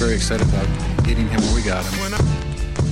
very excited about getting him where we got him.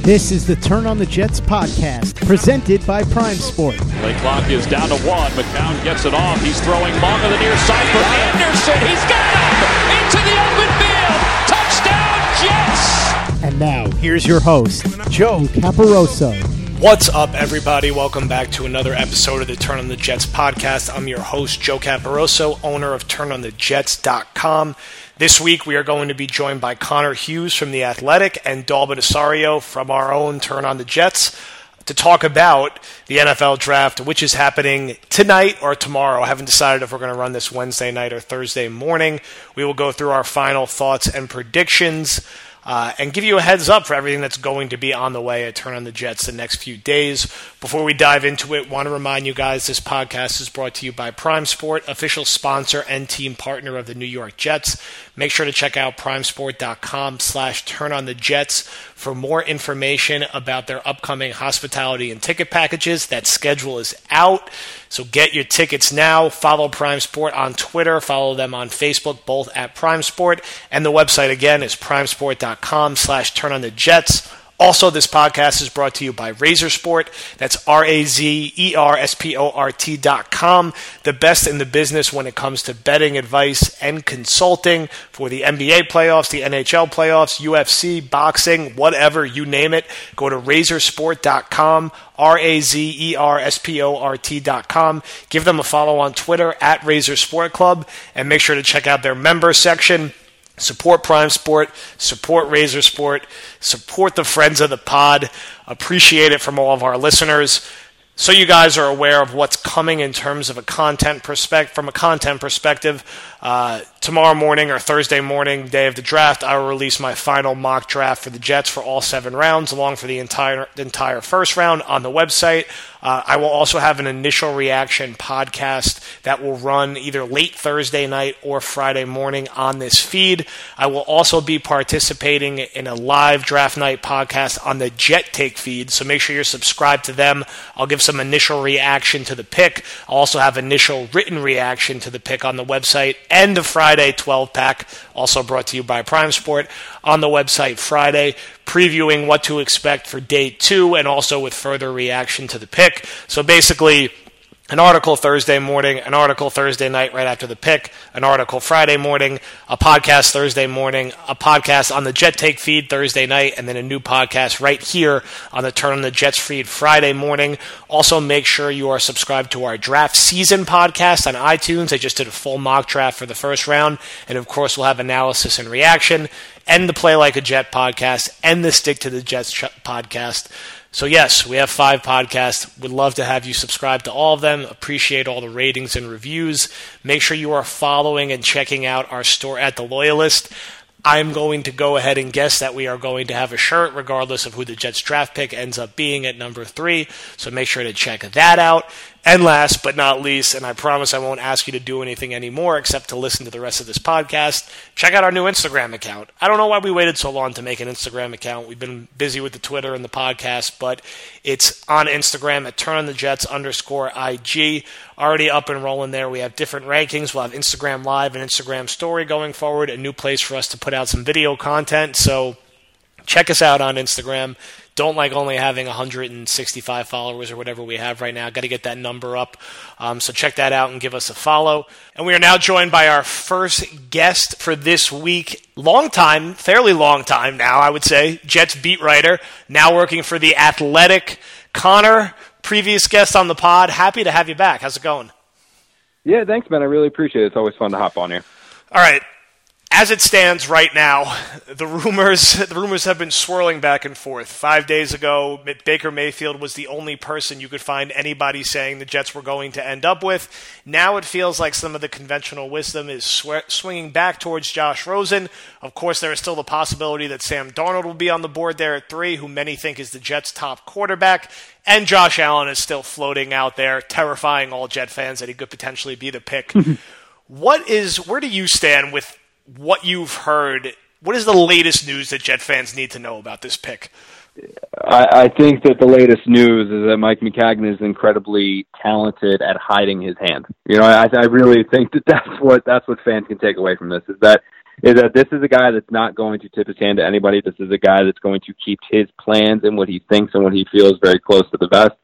This is the Turn on the Jets podcast, presented by Prime Sport. Play clock is down to one. McCown gets it off. He's throwing long on the near side for Anderson. He's got him into the open field. Touchdown, Jets! And now, here's your host, Joe Caparoso. What's up, everybody? Welcome back to another episode of the Turn on the Jets podcast. I'm your host, Joe Caparoso, owner of TurnOnTheJets.com. This week, we are going to be joined by Connor Hughes from The Athletic and Dalbin Osorio from our own Turn on the Jets to talk about the NFL draft, which is happening tonight or tomorrow. I haven't decided if we're going to run this Wednesday night or Thursday morning. We will go through our final thoughts and predictions. Uh, and give you a heads up for everything that's going to be on the way at Turn on the Jets the next few days. Before we dive into it, want to remind you guys this podcast is brought to you by Prime Sport, official sponsor and team partner of the New York Jets. Make sure to check out primesport.com slash turn on the Jets for more information about their upcoming hospitality and ticket packages. That schedule is out. So get your tickets now. Follow Prime Sport on Twitter. Follow them on Facebook, both at Prime Sport. And the website again is primesport.com slash turn on the Jets. Also, this podcast is brought to you by Razor Sport. That's R A Z E R S P O R T dot com. The best in the business when it comes to betting advice and consulting for the NBA playoffs, the NHL playoffs, UFC, boxing, whatever, you name it. Go to razorsport.com, R A Z E R S P O R T dot com. Give them a follow on Twitter at Razor Sport Club and make sure to check out their member section. Support Prime Sport, support Razor Sport, support the friends of the pod. Appreciate it from all of our listeners. So you guys are aware of what's coming in terms of a content perspective. From a content perspective, uh, tomorrow morning or Thursday morning, day of the draft, I will release my final mock draft for the Jets for all seven rounds, along for the entire the entire first round on the website. Uh, I will also have an initial reaction podcast that will run either late Thursday night or Friday morning on this feed. I will also be participating in a live draft night podcast on the Jet Take feed, so make sure you're subscribed to them. I'll give some initial reaction to the pick. I'll also have initial written reaction to the pick on the website and the Friday 12 pack, also brought to you by Prime Sport, on the website Friday, previewing what to expect for day two and also with further reaction to the pick. So basically, an article Thursday morning, an article Thursday night right after the pick, an article Friday morning, a podcast Thursday morning, a podcast on the Jet Take feed Thursday night, and then a new podcast right here on the Turn on the Jets feed Friday morning. Also, make sure you are subscribed to our draft season podcast on iTunes. I just did a full mock draft for the first round, and of course, we'll have analysis and reaction, and the Play Like a Jet podcast, and the Stick to the Jets podcast. So, yes, we have five podcasts. Would love to have you subscribe to all of them. Appreciate all the ratings and reviews. Make sure you are following and checking out our store at The Loyalist. I'm going to go ahead and guess that we are going to have a shirt, regardless of who the Jets draft pick ends up being at number three. So make sure to check that out. And last but not least, and I promise I won't ask you to do anything anymore except to listen to the rest of this podcast, check out our new Instagram account. I don't know why we waited so long to make an Instagram account. We've been busy with the Twitter and the podcast, but it's on Instagram at turnonthejets underscore IG. Already up and rolling there. We have different rankings. We'll have Instagram Live and Instagram Story going forward, a new place for us to put out some video content. So check us out on Instagram don't like only having 165 followers or whatever we have right now. Got to get that number up. Um, so check that out and give us a follow. And we are now joined by our first guest for this week. Long time, fairly long time now, I would say. Jets beat writer, now working for the Athletic. Connor, previous guest on the pod. Happy to have you back. How's it going? Yeah, thanks, man. I really appreciate it. It's always fun to hop on here. All right as it stands right now, the rumors the rumors have been swirling back and forth. Five days ago, Baker Mayfield was the only person you could find anybody saying the Jets were going to end up with. Now it feels like some of the conventional wisdom is sw- swinging back towards Josh Rosen. Of course, there is still the possibility that Sam Darnold will be on the board there at three, who many think is the Jets' top quarterback. And Josh Allen is still floating out there, terrifying all Jet fans that he could potentially be the pick. what is where do you stand with what you've heard, what is the latest news that Jet fans need to know about this pick? I, I think that the latest news is that Mike Maccagnan is incredibly talented at hiding his hand. You know, I, I really think that that's what that's what fans can take away from this is that is that this is a guy that's not going to tip his hand to anybody. This is a guy that's going to keep his plans and what he thinks and what he feels very close to the vest.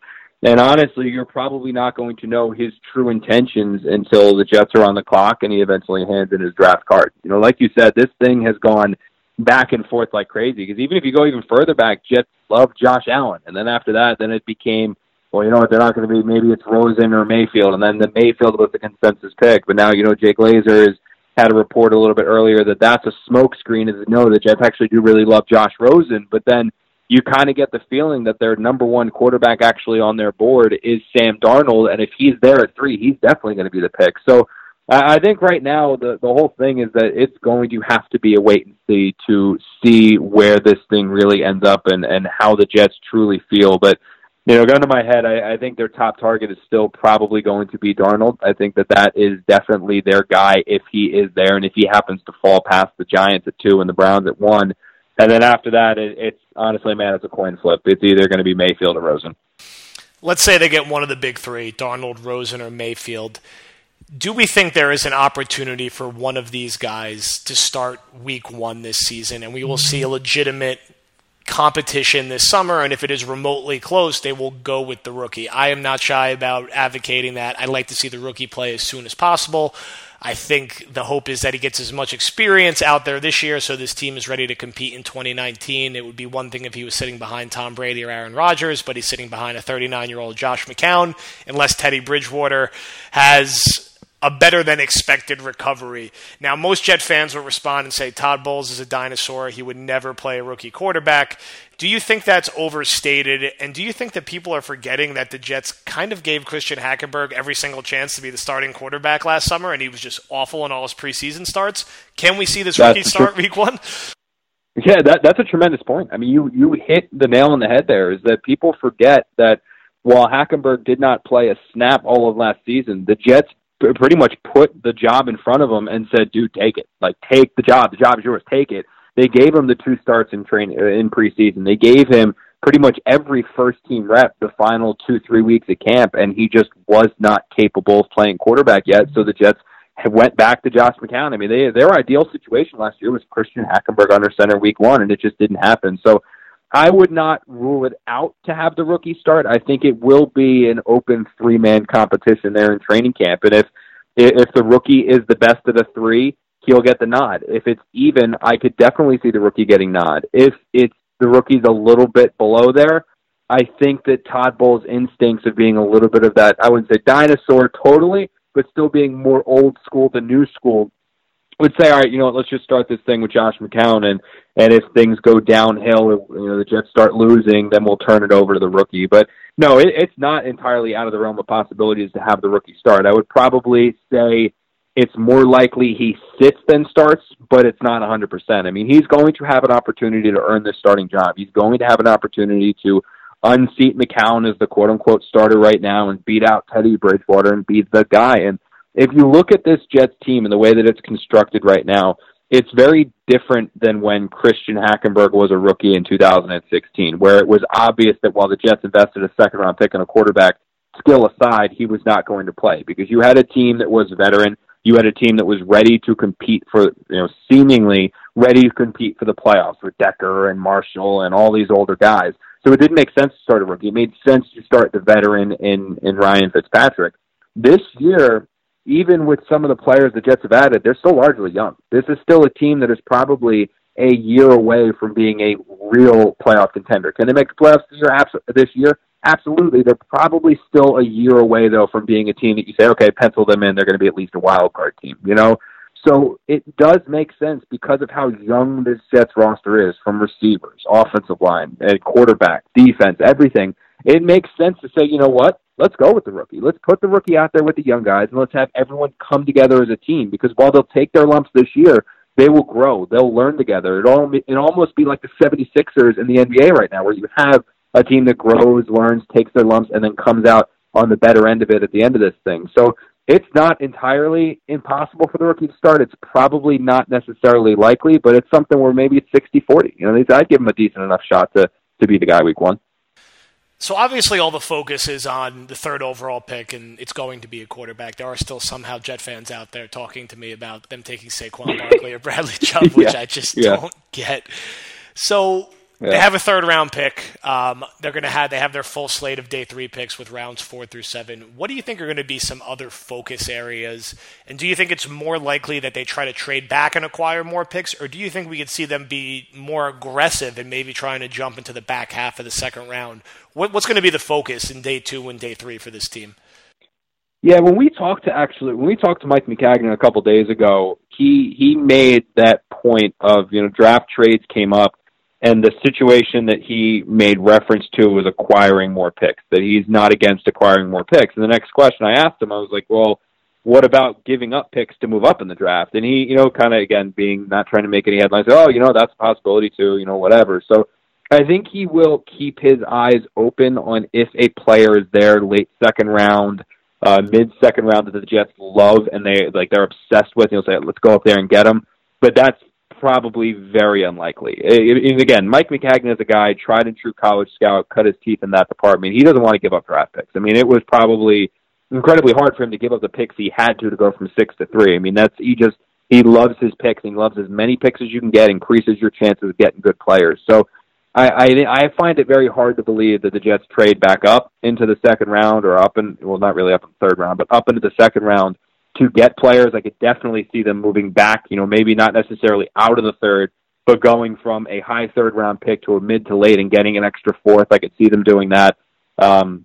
And honestly, you're probably not going to know his true intentions until the Jets are on the clock and he eventually hands in his draft card. You know, like you said, this thing has gone back and forth like crazy. Because even if you go even further back, Jets love Josh Allen, and then after that, then it became, well, you know what, they're not going to be. Maybe it's Rosen or Mayfield, and then the Mayfield was the consensus pick. But now, you know, Jake has had a report a little bit earlier that that's a smokescreen. Is no, the Jets actually do really love Josh Rosen, but then you kind of get the feeling that their number one quarterback actually on their board is Sam Darnold, and if he's there at three, he's definitely going to be the pick. So I think right now the the whole thing is that it's going to have to be a wait and see to see where this thing really ends up and and how the Jets truly feel. But you know, gun to my head, I, I think their top target is still probably going to be Darnold. I think that that is definitely their guy if he is there, and if he happens to fall past the Giants at two and the Browns at one and then after that, it, it's honestly, man, it's a coin flip. It's either going to be Mayfield or Rosen. Let's say they get one of the big three, Darnold, Rosen, or Mayfield. Do we think there is an opportunity for one of these guys to start week one this season and we will see a legitimate competition this summer? And if it is remotely close, they will go with the rookie. I am not shy about advocating that. I'd like to see the rookie play as soon as possible. I think the hope is that he gets as much experience out there this year so this team is ready to compete in 2019. It would be one thing if he was sitting behind Tom Brady or Aaron Rodgers, but he's sitting behind a 39 year old Josh McCown, unless Teddy Bridgewater has a better than expected recovery. Now, most Jet fans will respond and say Todd Bowles is a dinosaur. He would never play a rookie quarterback. Do you think that's overstated? And do you think that people are forgetting that the Jets kind of gave Christian Hackenberg every single chance to be the starting quarterback last summer and he was just awful in all his preseason starts? Can we see this that's rookie start week one? Yeah, that, that's a tremendous point. I mean, you, you hit the nail on the head there is that people forget that while Hackenberg did not play a snap all of last season, the Jets pretty much put the job in front of him and said, "Dude, take it. Like, take the job. The job is yours. Take it." They gave him the two starts in train uh, in preseason. They gave him pretty much every first team rep the final two three weeks of camp, and he just was not capable of playing quarterback yet. So the Jets went back to Josh McCown. I mean, they their ideal situation last year was Christian Hackenberg under center week one, and it just didn't happen. So I would not rule it out to have the rookie start. I think it will be an open three man competition there in training camp. And if if the rookie is the best of the three, he'll get the nod. If it's even, I could definitely see the rookie getting nod. If it's the rookie's a little bit below there, I think that Todd Bowles' instincts of being a little bit of that, I wouldn't say dinosaur totally, but still being more old school than new school would say, all right, you know what, let's just start this thing with Josh McCown, and and if things go downhill, you know, the Jets start losing, then we'll turn it over to the rookie. But no, it, it's not entirely out of the realm of possibilities to have the rookie start. I would probably say it's more likely he sits than starts, but it's not 100%. I mean, he's going to have an opportunity to earn this starting job. He's going to have an opportunity to unseat McCown as the quote unquote starter right now and beat out Teddy Bridgewater and be the guy. And if you look at this Jets team and the way that it's constructed right now, it's very different than when Christian Hackenberg was a rookie in 2016, where it was obvious that while the Jets invested a second round pick on a quarterback, skill aside, he was not going to play because you had a team that was veteran. You had a team that was ready to compete for, you know, seemingly ready to compete for the playoffs with Decker and Marshall and all these older guys. So it didn't make sense to start a rookie. It made sense to start the veteran in, in Ryan Fitzpatrick. This year, even with some of the players the Jets have added, they're still largely young. This is still a team that is probably a year away from being a real playoff contender. Can they make the playoffs this year? This year? Absolutely. They're probably still a year away though from being a team that you say, okay, pencil them in. They're going to be at least a wild card team. You know, so it does make sense because of how young this Jets roster is from receivers, offensive line, and quarterback, defense, everything. It makes sense to say, you know what? Let's go with the rookie. Let's put the rookie out there with the young guys, and let's have everyone come together as a team. Because while they'll take their lumps this year, they will grow. They'll learn together. It all it'll almost be like the 76ers in the NBA right now, where you have a team that grows, learns, takes their lumps, and then comes out on the better end of it at the end of this thing. So it's not entirely impossible for the rookie to start. It's probably not necessarily likely, but it's something where maybe it's 60-40. You know, I'd give him a decent enough shot to to be the guy week one. So obviously, all the focus is on the third overall pick, and it's going to be a quarterback. There are still somehow Jet fans out there talking to me about them taking Saquon Barkley or Bradley Chubb, which Yeah. I just Yeah. don't get. So they have a third round pick. Um, they're going to have they have their full slate of day three picks with rounds four through seven. What do you think are going to be some other focus areas? And do you think it's more likely that they try to trade back and acquire more picks, or do you think we could see them be more aggressive and maybe trying to jump into the back half of the second round? What, what's going to be the focus in day two and day three for this team? Yeah, when we talked to actually when we talked to Mike Maccagnan a couple days ago, he he made that point of you know draft trades came up, and the situation that he made reference to was acquiring more picks. That he's not against acquiring more picks. And the next question I asked him, I was like, well, what about giving up picks to move up in the draft? And he, you know, kind of again being not trying to make any headlines. Oh, you know, that's a possibility too. You know, whatever. So I think he will keep his eyes open on if a player is there late second round, uh, mid second round that the Jets love and they like they're obsessed with. He'll say, "Let's go up there and get him." But that's probably very unlikely. I- again, Mike Maccagnan is a guy tried and true college scout, cut his teeth in that department. He doesn't want to give up draft picks. I mean, it was probably incredibly hard for him to give up the picks he had to to go from six to three. I mean, that's he just he loves his picks and he loves as many picks as you can get, increases your chances of getting good players. So I, I I find it very hard to believe that the Jets trade back up into the second round or up in well not really up in the third round, but up into the second round to get players. I could definitely see them moving back, you know, maybe not necessarily out of the third, but going from a high third round pick to a mid to late and getting an extra fourth. I could see them doing that. Um,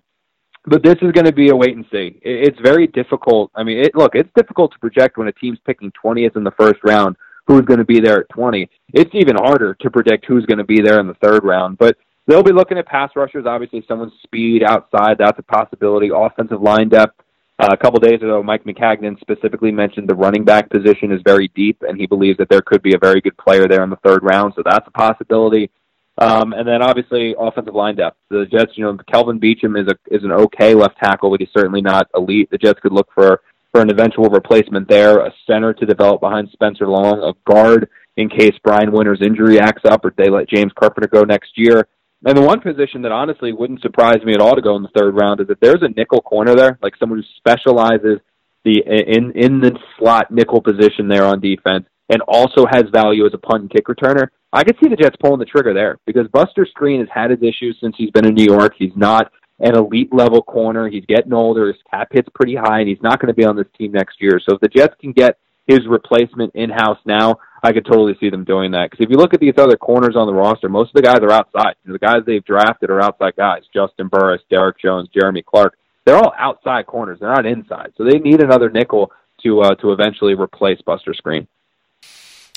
but this is going to be a wait and see. It's very difficult. I mean, it, look, it's difficult to project when a team's picking 20th in the first round who's going to be there at 20. It's even harder to predict who's going to be there in the third round. But they'll be looking at pass rushers. Obviously, someone's speed outside, that's a possibility. Offensive line depth. Uh, a couple days ago, Mike Maccagnan specifically mentioned the running back position is very deep, and he believes that there could be a very good player there in the third round, so that's a possibility. Um, and then obviously offensive line depth. The Jets, you know, Kelvin Beachum is a is an okay left tackle, but he's certainly not elite. The Jets could look for for an eventual replacement there, a center to develop behind Spencer Long, a guard in case Brian Winters' injury acts up or they let James Carpenter go next year. And the one position that honestly wouldn't surprise me at all to go in the third round is if there's a nickel corner there, like someone who specializes the in in the slot nickel position there on defense and also has value as a punt and kick returner. I could see the Jets pulling the trigger there because Buster Skrine has had his issues since he's been in New York. He's not an elite level corner. He's getting older. His cap hit's pretty high, and he's not going to be on this team next year. So if the Jets can get his replacement in house now, I could totally see them doing that. Because if you look at these other corners on the roster, most of the guys are outside. The guys they've drafted are outside guys. Justin Burris, Derrick Jones, Jeremy Clark. They're all outside corners. They're not inside. So they need another nickel to uh, to eventually replace Buster Skrine.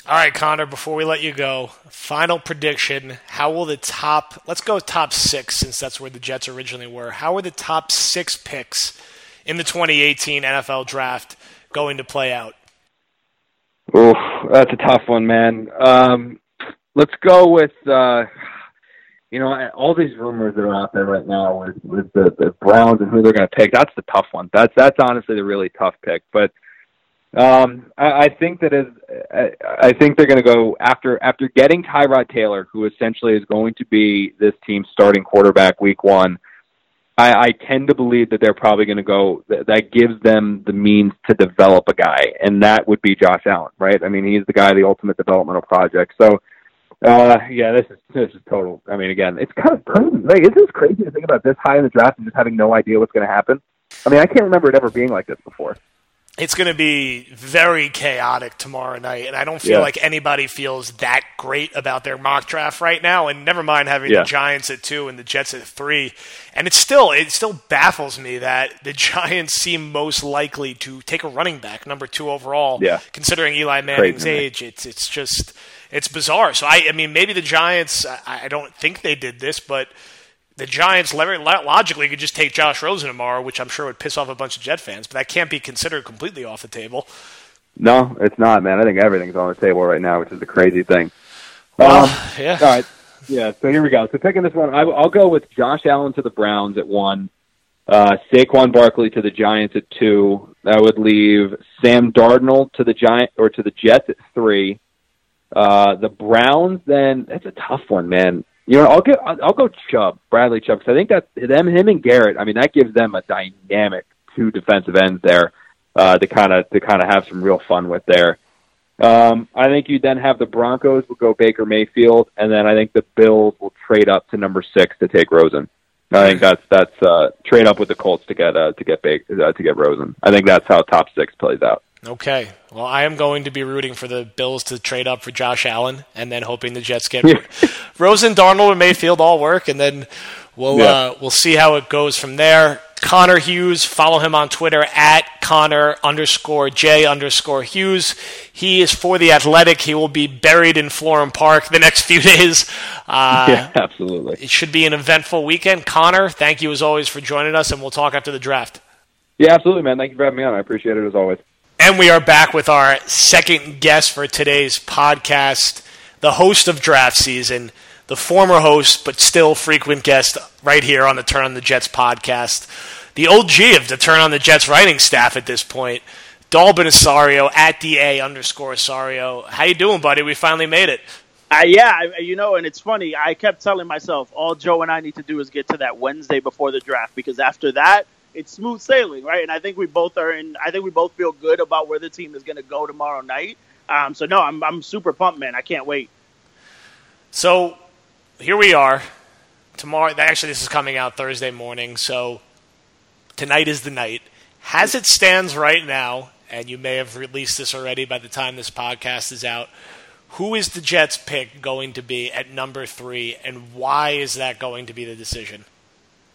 All right, Connor, before we let you go, final prediction. How will the top, let's go top six since that's where the Jets originally were. How are the top six picks in the 2018 NFL draft going to play out? Oof, that's a tough one, man. Um, let's go with, uh, you know, all these rumors that are out there right now with, with the, the Browns and who they're going to pick. That's the tough one. That's that's honestly the really tough pick. But um, I, I think that is, I, I think they're going to go after after getting Tyrod Taylor, who essentially is going to be this team's starting quarterback week one. I, I tend to believe that they're probably going to go. That, that gives them the means to develop a guy, and that would be Josh Allen, right? I mean, he's the guy, the ultimate developmental project. So, uh, yeah, this is this is total. I mean, again, it's kind of crazy. Like, isn't this crazy to think about this high in the draft and just having no idea what's going to happen? I mean, I can't remember it ever being like this before. It's going to be very chaotic tomorrow night, and I don't feel Yeah. like anybody feels that great about their mock draft right now. And never mind having Yeah. the Giants at two and the Jets at three, and it still it still baffles me that the Giants seem most likely to take a running back, number two overall. Yeah. considering Eli Manning's Crazy, man. age, it's it's just it's bizarre. So I I mean maybe the Giants I, I don't think they did this, but the Giants logically could just take Josh Rosen tomorrow, which I'm sure would piss off a bunch of Jet fans, but that can't be considered completely off the table. No, it's not, man. I think everything's on the table right now, which is the crazy thing. Well, Um, yeah. All right. Yeah, so here we go. So picking this one, I, I'll go with Josh Allen to the Browns at one, uh, Saquon Barkley to the Giants at two. That would leave Sam Darnold to the Giant or to the Jets at three. Uh, the Browns, then that's a tough one, man. You know, I'll get I'll go Chubb, Bradley Chubb, because I think that them, him, and Garrett. I mean, that gives them a dynamic two defensive ends there uh, to kind of to kind of have some real fun with there. Um, I think you then have the Broncos will go Baker Mayfield, and then I think the Bills will trade up to number six to take Rosen. I think that's that's uh, trade up with the Colts to get uh, to get Baker, uh, to get Rosen. I think that's how top six plays out. Okay. Well, I am going to be rooting for the Bills to trade up for Josh Allen, and then hoping the Jets get Rosen, Darnold, and Mayfield all work, and then we'll yeah. uh, we'll see how it goes from there. Connor Hughes, follow him on Twitter at Connor underscore J underscore Hughes. He is for the Athletic. He will be buried in Florham Park the next few days. Uh, yeah, absolutely. It should be an eventful weekend. Connor, thank you as always for joining us, and we'll talk after the draft. Yeah, absolutely, man. Thank you for having me on. I appreciate it as always. And we are back with our second guest for today's podcast, the host of draft season, the former host, but still frequent guest right here on the Turn on the Jets podcast, the OG of the Turn on the Jets writing staff at this point, Dalbin Osorio at DA underscore Osorio. How you doing, buddy? We finally made it. Uh, yeah, you know, and it's funny. I kept telling myself, all Joe and I need to do is get to that Wednesday before the draft because after that, it's smooth sailing, right? And I think we both are in. I think we both feel good about where the team is going to go tomorrow night. Um, so no, I'm I'm super pumped, man. I can't wait. So here we are. Tomorrow, actually, this is coming out Thursday morning. So tonight is the night. As it stands right now, and you may have released this already by the time this podcast is out. Who is the Jets' pick going to be at number three, and why is that going to be the decision?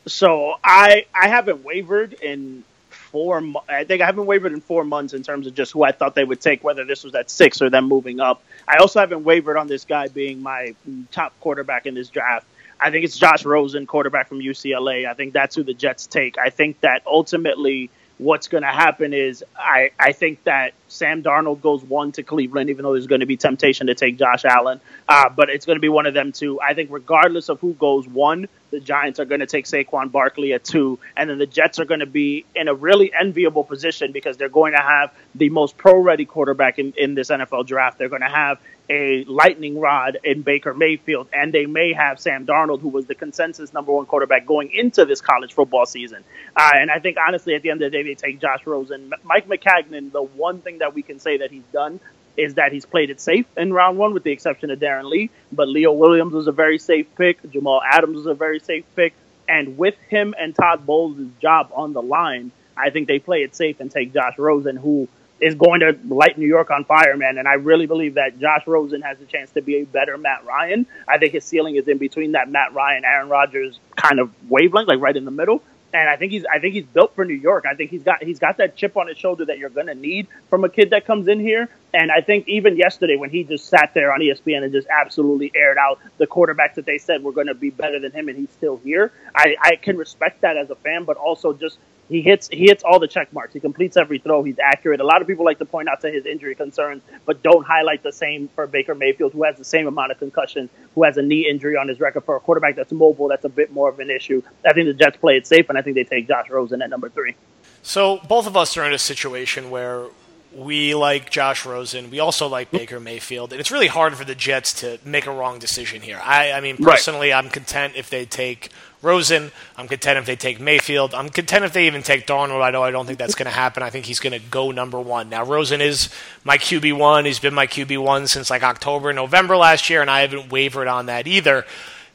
So I I haven't wavered in four. I think I haven't wavered in four months in terms of just who I thought they would take, whether this was at six or them moving up. I also haven't wavered on this guy being my top quarterback in this draft. I think it's Josh Rosen, quarterback from UCLA. I think that's who the Jets take. I think that ultimately what's going to happen is I, I think that Sam Darnold goes one to Cleveland, even though there's going to be temptation to take Josh Allen. Uh, but it's going to be one of them two. I think regardless of who goes one, the Giants are going to take Saquon Barkley at two, and then the Jets are going to be in a really enviable position because they're going to have the most pro-ready quarterback in, in this NFL draft. They're going to have a lightning rod in Baker Mayfield, and they may have Sam Darnold, who was the consensus number one quarterback going into this college football season. Uh, and I think honestly, at the end of the day, they take Josh Rosen. Mike Maccagnan, the one thing that we can say that he's done is that he's played it safe in round one, with the exception of Darron Lee. But Leo Williams was a very safe pick. Jamal Adams was a very safe pick. And with him and Todd Bowles' job on the line, I think they play it safe and take Josh Rosen, who is going to light New York on fire, man. And I really believe that Josh Rosen has a chance to be a better Matt Ryan. I think his ceiling is in between that Matt Ryan, Aaron Rodgers kind of wavelength, like right in the middle and I think he's I think he's built for New York. I think he's got he's got that chip on his shoulder that you're going to need from a kid that comes in here. And I think even yesterday when he just sat there on ESPN and just absolutely aired out the quarterbacks that they said were going to be better than him, and he's still here. I, I can respect that as a fan, but also just he hits he hits all the check marks. He completes every throw. He's accurate. A lot of people like to point out to his injury concerns, but don't highlight the same for Baker Mayfield, who has the same amount of concussions, who has a knee injury on his record. For a quarterback that's mobile, that's a bit more of an issue. I think the Jets play it safe, and I think they take Josh Rosen at number three. So both of us are in a situation where we like Josh Rosen. We also like Baker Mayfield. And it's really hard for the Jets to make a wrong decision here. I, I mean, personally, right. I'm content if they take Rosen. I'm content if they take Mayfield. I'm content if they even take Darnold. I know I don't think that's going to happen. I think he's going to go number one. Now, Rosen is my QB1. He's been my QB1 since like October, November last year, and I haven't wavered on that either.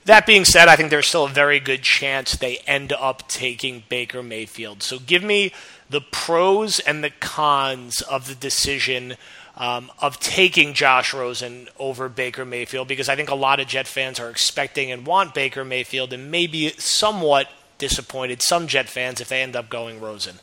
That being said, I think there's still a very good chance they end up taking Baker Mayfield. So give me the pros and the cons of the decision um, of taking Josh Rosen over Baker Mayfield because I think a lot of Jet fans are expecting and want Baker Mayfield and maybe somewhat disappointed some Jet fans if they end up going Rosen.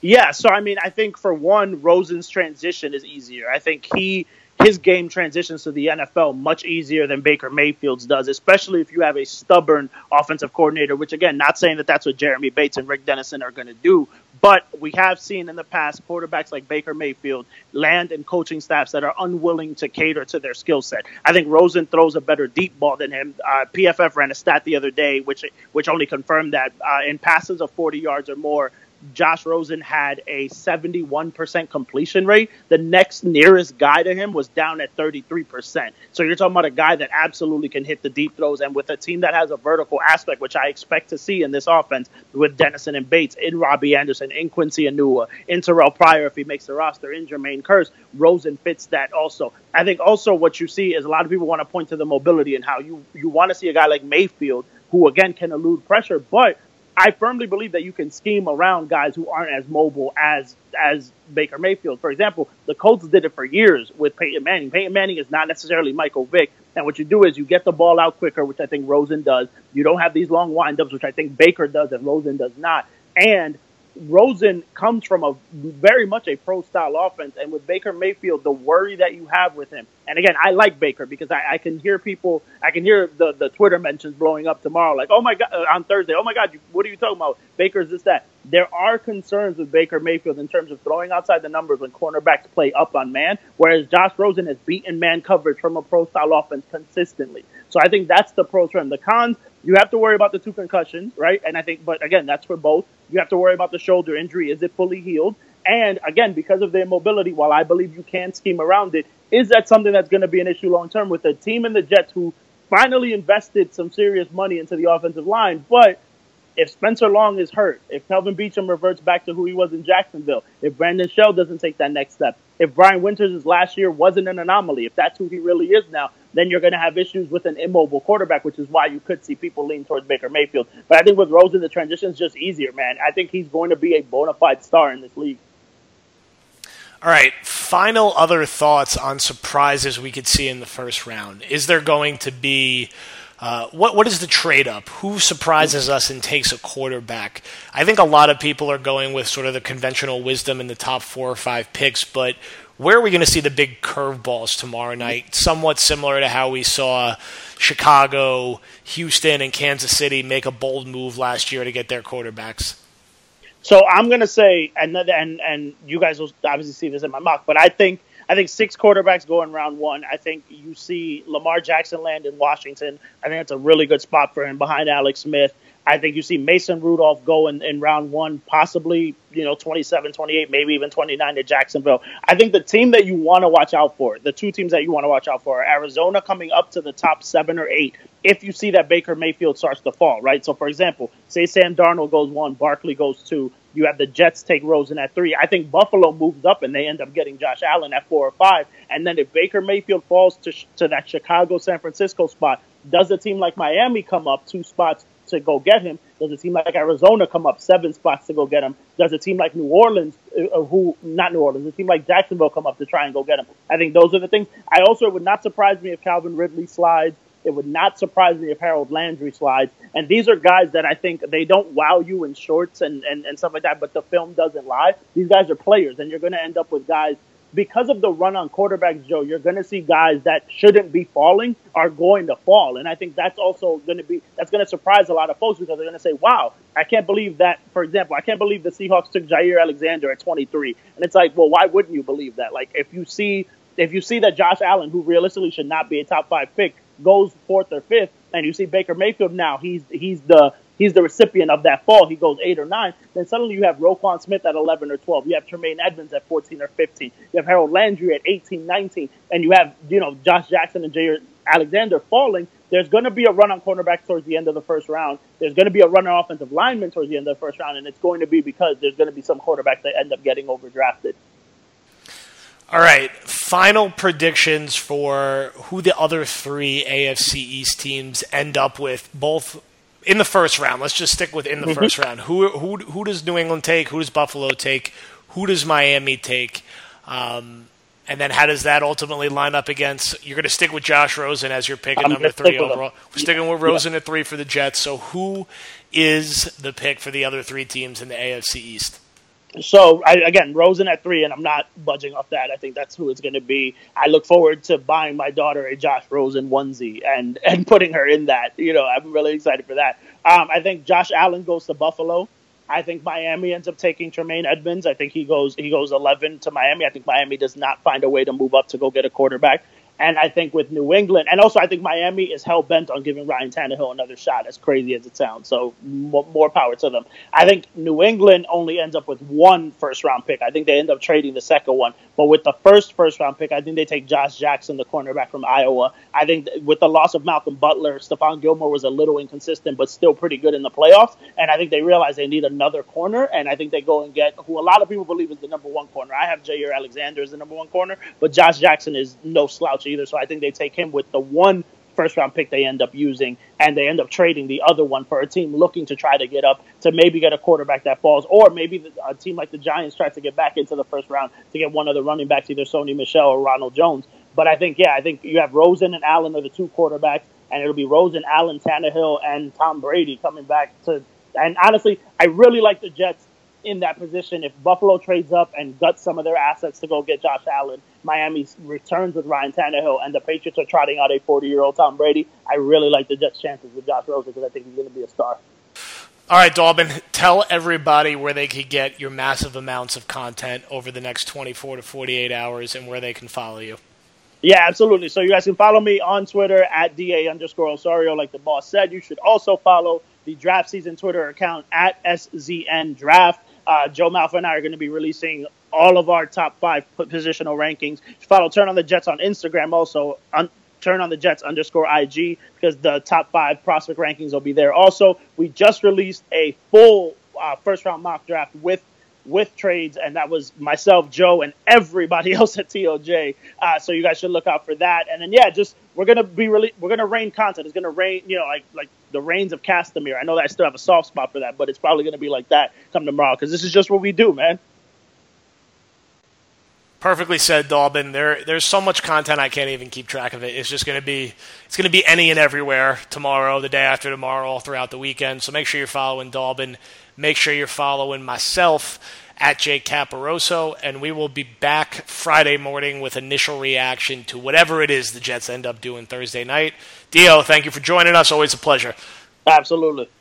Yeah, so I mean, I think for one, Rosen's transition is easier. I think he his game transitions to the NFL much easier than Baker Mayfield's does, especially if you have a stubborn offensive coordinator, which again, not saying that that's what Jeremy Bates and Rick Dennison are going to do, but we have seen in the past quarterbacks like Baker Mayfield land in coaching staffs that are unwilling to cater to their skill set. I think Rosen throws a better deep ball than him. Uh, PFF ran a stat the other day, which which only confirmed that uh, in passes of 40 yards or more, Josh Rosen had a 71% completion rate. The next nearest guy to him was down at 33%. So you're talking about a guy that absolutely can hit the deep throws. And with a team that has a vertical aspect, which I expect to see in this offense with Dennison and Bates, in Robbie Anderson, in Quincy Enunwa, in Terrell Pryor if he makes the roster, in Jermaine Kearse, Rosen fits that also. I think also what you see is a lot of people want to point to the mobility and how you, you want to see a guy like Mayfield who again can elude pressure, but I firmly believe that you can scheme around guys who aren't as mobile as as Baker Mayfield. For example, the Colts did it for years with Peyton Manning. Peyton Manning is not necessarily Michael Vick, and what you do is you get the ball out quicker, which I think Rosen does. You don't have these long windups, which I think Baker does and Rosen does not. And Rosen comes from a very much a pro style offense, and with Baker Mayfield, the worry that you have with him, and again, I like Baker because I, I can hear people, I can hear the, the Twitter mentions blowing up tomorrow, like, oh my god, uh, on Thursday, oh my god, what are you talking about? Baker's this that. There are concerns with Baker Mayfield in terms of throwing outside the numbers when cornerbacks play up on man, whereas Josh Rosen has beaten man coverage from a pro style offense consistently. So I think that's the for him. The cons, you have to worry about the two concussions, right? And I think, but again, that's for both. You have to worry about the shoulder injury. Is it fully healed? And again, because of their mobility, while I believe you can scheme around it, is that something that's going to be an issue long term with the team and the Jets who finally invested some serious money into the offensive line, but if Spencer Long is hurt, if Kelvin Beachum reverts back to who he was in Jacksonville, if Brandon Shell doesn't take that next step, if Brian Winters' last year wasn't an anomaly, if that's who he really is now, then you're going to have issues with an immobile quarterback, which is why you could see people lean towards Baker Mayfield. But I think with Rosen, the transition is just easier, man. I think he's going to be a bona fide star in this league. All right, final other thoughts on surprises we could see in the first round. Is there going to be uh, what what is the trade up? Who surprises us and takes a quarterback? I think a lot of people are going with sort of the conventional wisdom in the top four or five picks, but where are we going to see the big curveballs tomorrow night? Somewhat similar to how we saw Chicago, Houston, and Kansas City make a bold move last year to get their quarterbacks. So I'm going to say, and and and you guys will obviously see this in my mock, but I think I think six quarterbacks go in round one. I think you see Lamar Jackson land in Washington. I think that's a really good spot for him behind Alex Smith. I think you see Mason Rudolph go in, in round one, possibly, you know, 27, 28, maybe even 29 to Jacksonville. I think the team that you want to watch out for, the two teams that you want to watch out for, are Arizona coming up to the top seven or eight if you see that Baker Mayfield starts to fall, right? So, for example, say Sam Darnold goes one, Barkley goes two, you have the Jets take Rosen at three. I think Buffalo moves up and they end up getting Josh Allen at four or five. And then if Baker Mayfield falls to, to that Chicago San Francisco spot, does a team like Miami come up two spots to go get him? Does a team like Arizona come up seven spots to go get him? Does a team like New Orleans, uh, who not New Orleans, a team like Jacksonville come up to try and go get him? I think those are the things. I also it would not surprise me if Calvin Ridley slides. It would not surprise me if Harold Landry slides. And these are guys that I think they don't wow you in shorts and, and, and stuff like that, but the film doesn't lie. These guys are players, and you're going to end up with guys because of the run on quarterbacks, Joe, you're going to see guys that shouldn't be falling are going to fall. And I think that's also going to be, that's going to surprise a lot of folks because they're going to say, wow, I can't believe that. For example, I can't believe the Seahawks took Jaire Alexander at 23. And it's like, well, why wouldn't you believe that? Like, if you see, if you see that Josh Allen, who realistically should not be a top five pick, goes fourth or fifth, and you see Baker Mayfield now, he's he's the he's the recipient of that fall. He goes eight or nine. Then suddenly you have Roquan Smith at 11 or 12. You have Tremaine Edmunds at 14 or 15. You have Harold Landry at 18, 19. And you have, you know, Josh Jackson and Jaire Alexander falling. There's going to be a run on cornerback towards the end of the first round. There's going to be a run on offensive lineman towards the end of the first round. And it's going to be because there's going to be some quarterbacks that end up getting overdrafted. All right, final predictions for who the other three AFC East teams end up with, both in the first round. Let's just stick with in the mm-hmm. first round. Who who who does New England take? Who does Buffalo take? Who does Miami take? Um, and then how does that ultimately line up against? You're going to stick with Josh Rosen as your pick at number three overall. We're sticking with Rosen yeah. at three for the Jets. So who is the pick for the other three teams in the AFC East? So I, again, Rosen at three, and I'm not budging off that. I think that's who it's going to be. I look forward to buying my daughter a Josh Rosen onesie and and putting her in that. You know, I'm really excited for that. Um, I think Josh Allen goes to Buffalo. I think Miami ends up taking Tremaine Edmunds. I think he goes he goes 11 to Miami. I think Miami does not find a way to move up to go get a quarterback. And I think with New England, and also I think Miami is hell bent on giving Ryan Tannehill another shot, as crazy as it sounds. So more power to them. I think New England only ends up with one first round pick. I think they end up trading the second one. But with the first first round pick, I think they take Josh Jackson, the cornerback from Iowa. I think with the loss of Malcolm Butler, Stephon Gilmore was a little inconsistent, but still pretty good in the playoffs. And I think they realize they need another corner, and I think they go and get who a lot of people believe is the number one corner. I have Jaire Alexander as the number one corner, but Josh Jackson is no slouch either. So I think they take him with the one first round pick they end up using, and they end up trading the other one for a team looking to try to get up to maybe get a quarterback that falls, or maybe a team like the Giants tries to get back into the first round to get one of the running backs, either Sony Michel or Ronald Jones. But I think, yeah, I think you have Rosen and Allen are the two quarterbacks, and it'll be Rosen, Allen, Tannehill, and Tom Brady coming back to. And honestly, I really like the Jets in that position. If Buffalo trades up and guts some of their assets to go get Josh Allen, Miami returns with Ryan Tannehill, and the Patriots are trotting out a 40 year old Tom Brady. I really like the Jets' chances with Josh Rosen because I think he's going to be a star. All right, Dalbin, tell everybody where they could get your massive amounts of content over the next 24 to 48 hours and where they can follow you. Yeah, absolutely. So you guys can follow me on Twitter at DA underscore Osorio, like the boss said. You should also follow the draft season Twitter account at SZN Draft. Uh, Joe Malfa and I are going to be releasing all of our top five positional rankings. Follow Turn on the Jets on Instagram also. On, Turn on the Jets underscore IG because the top five prospect rankings will be there. Also, we just released a full uh, first round mock draft with with trades, and that was myself, Joe, and everybody else at TOJ. Uh, so you guys should look out for that. And then yeah, just we're gonna be really we're gonna rain content. It's gonna rain, you know, like like the rains of Castamere. I know that I still have a soft spot for that, but it's probably gonna be like that come tomorrow because this is just what we do, man. Perfectly said, Dalbin. There, there's so much content I can't even keep track of it. It's just going to be, it's going to be any and everywhere tomorrow, the day after tomorrow, all throughout the weekend. So make sure you're following Dalbin. Make sure you're following myself at Jake Caparoso, and we will be back Friday morning with initial reaction to whatever it is the Jets end up doing Thursday night. Dio, thank you for joining us. Always a pleasure. Absolutely.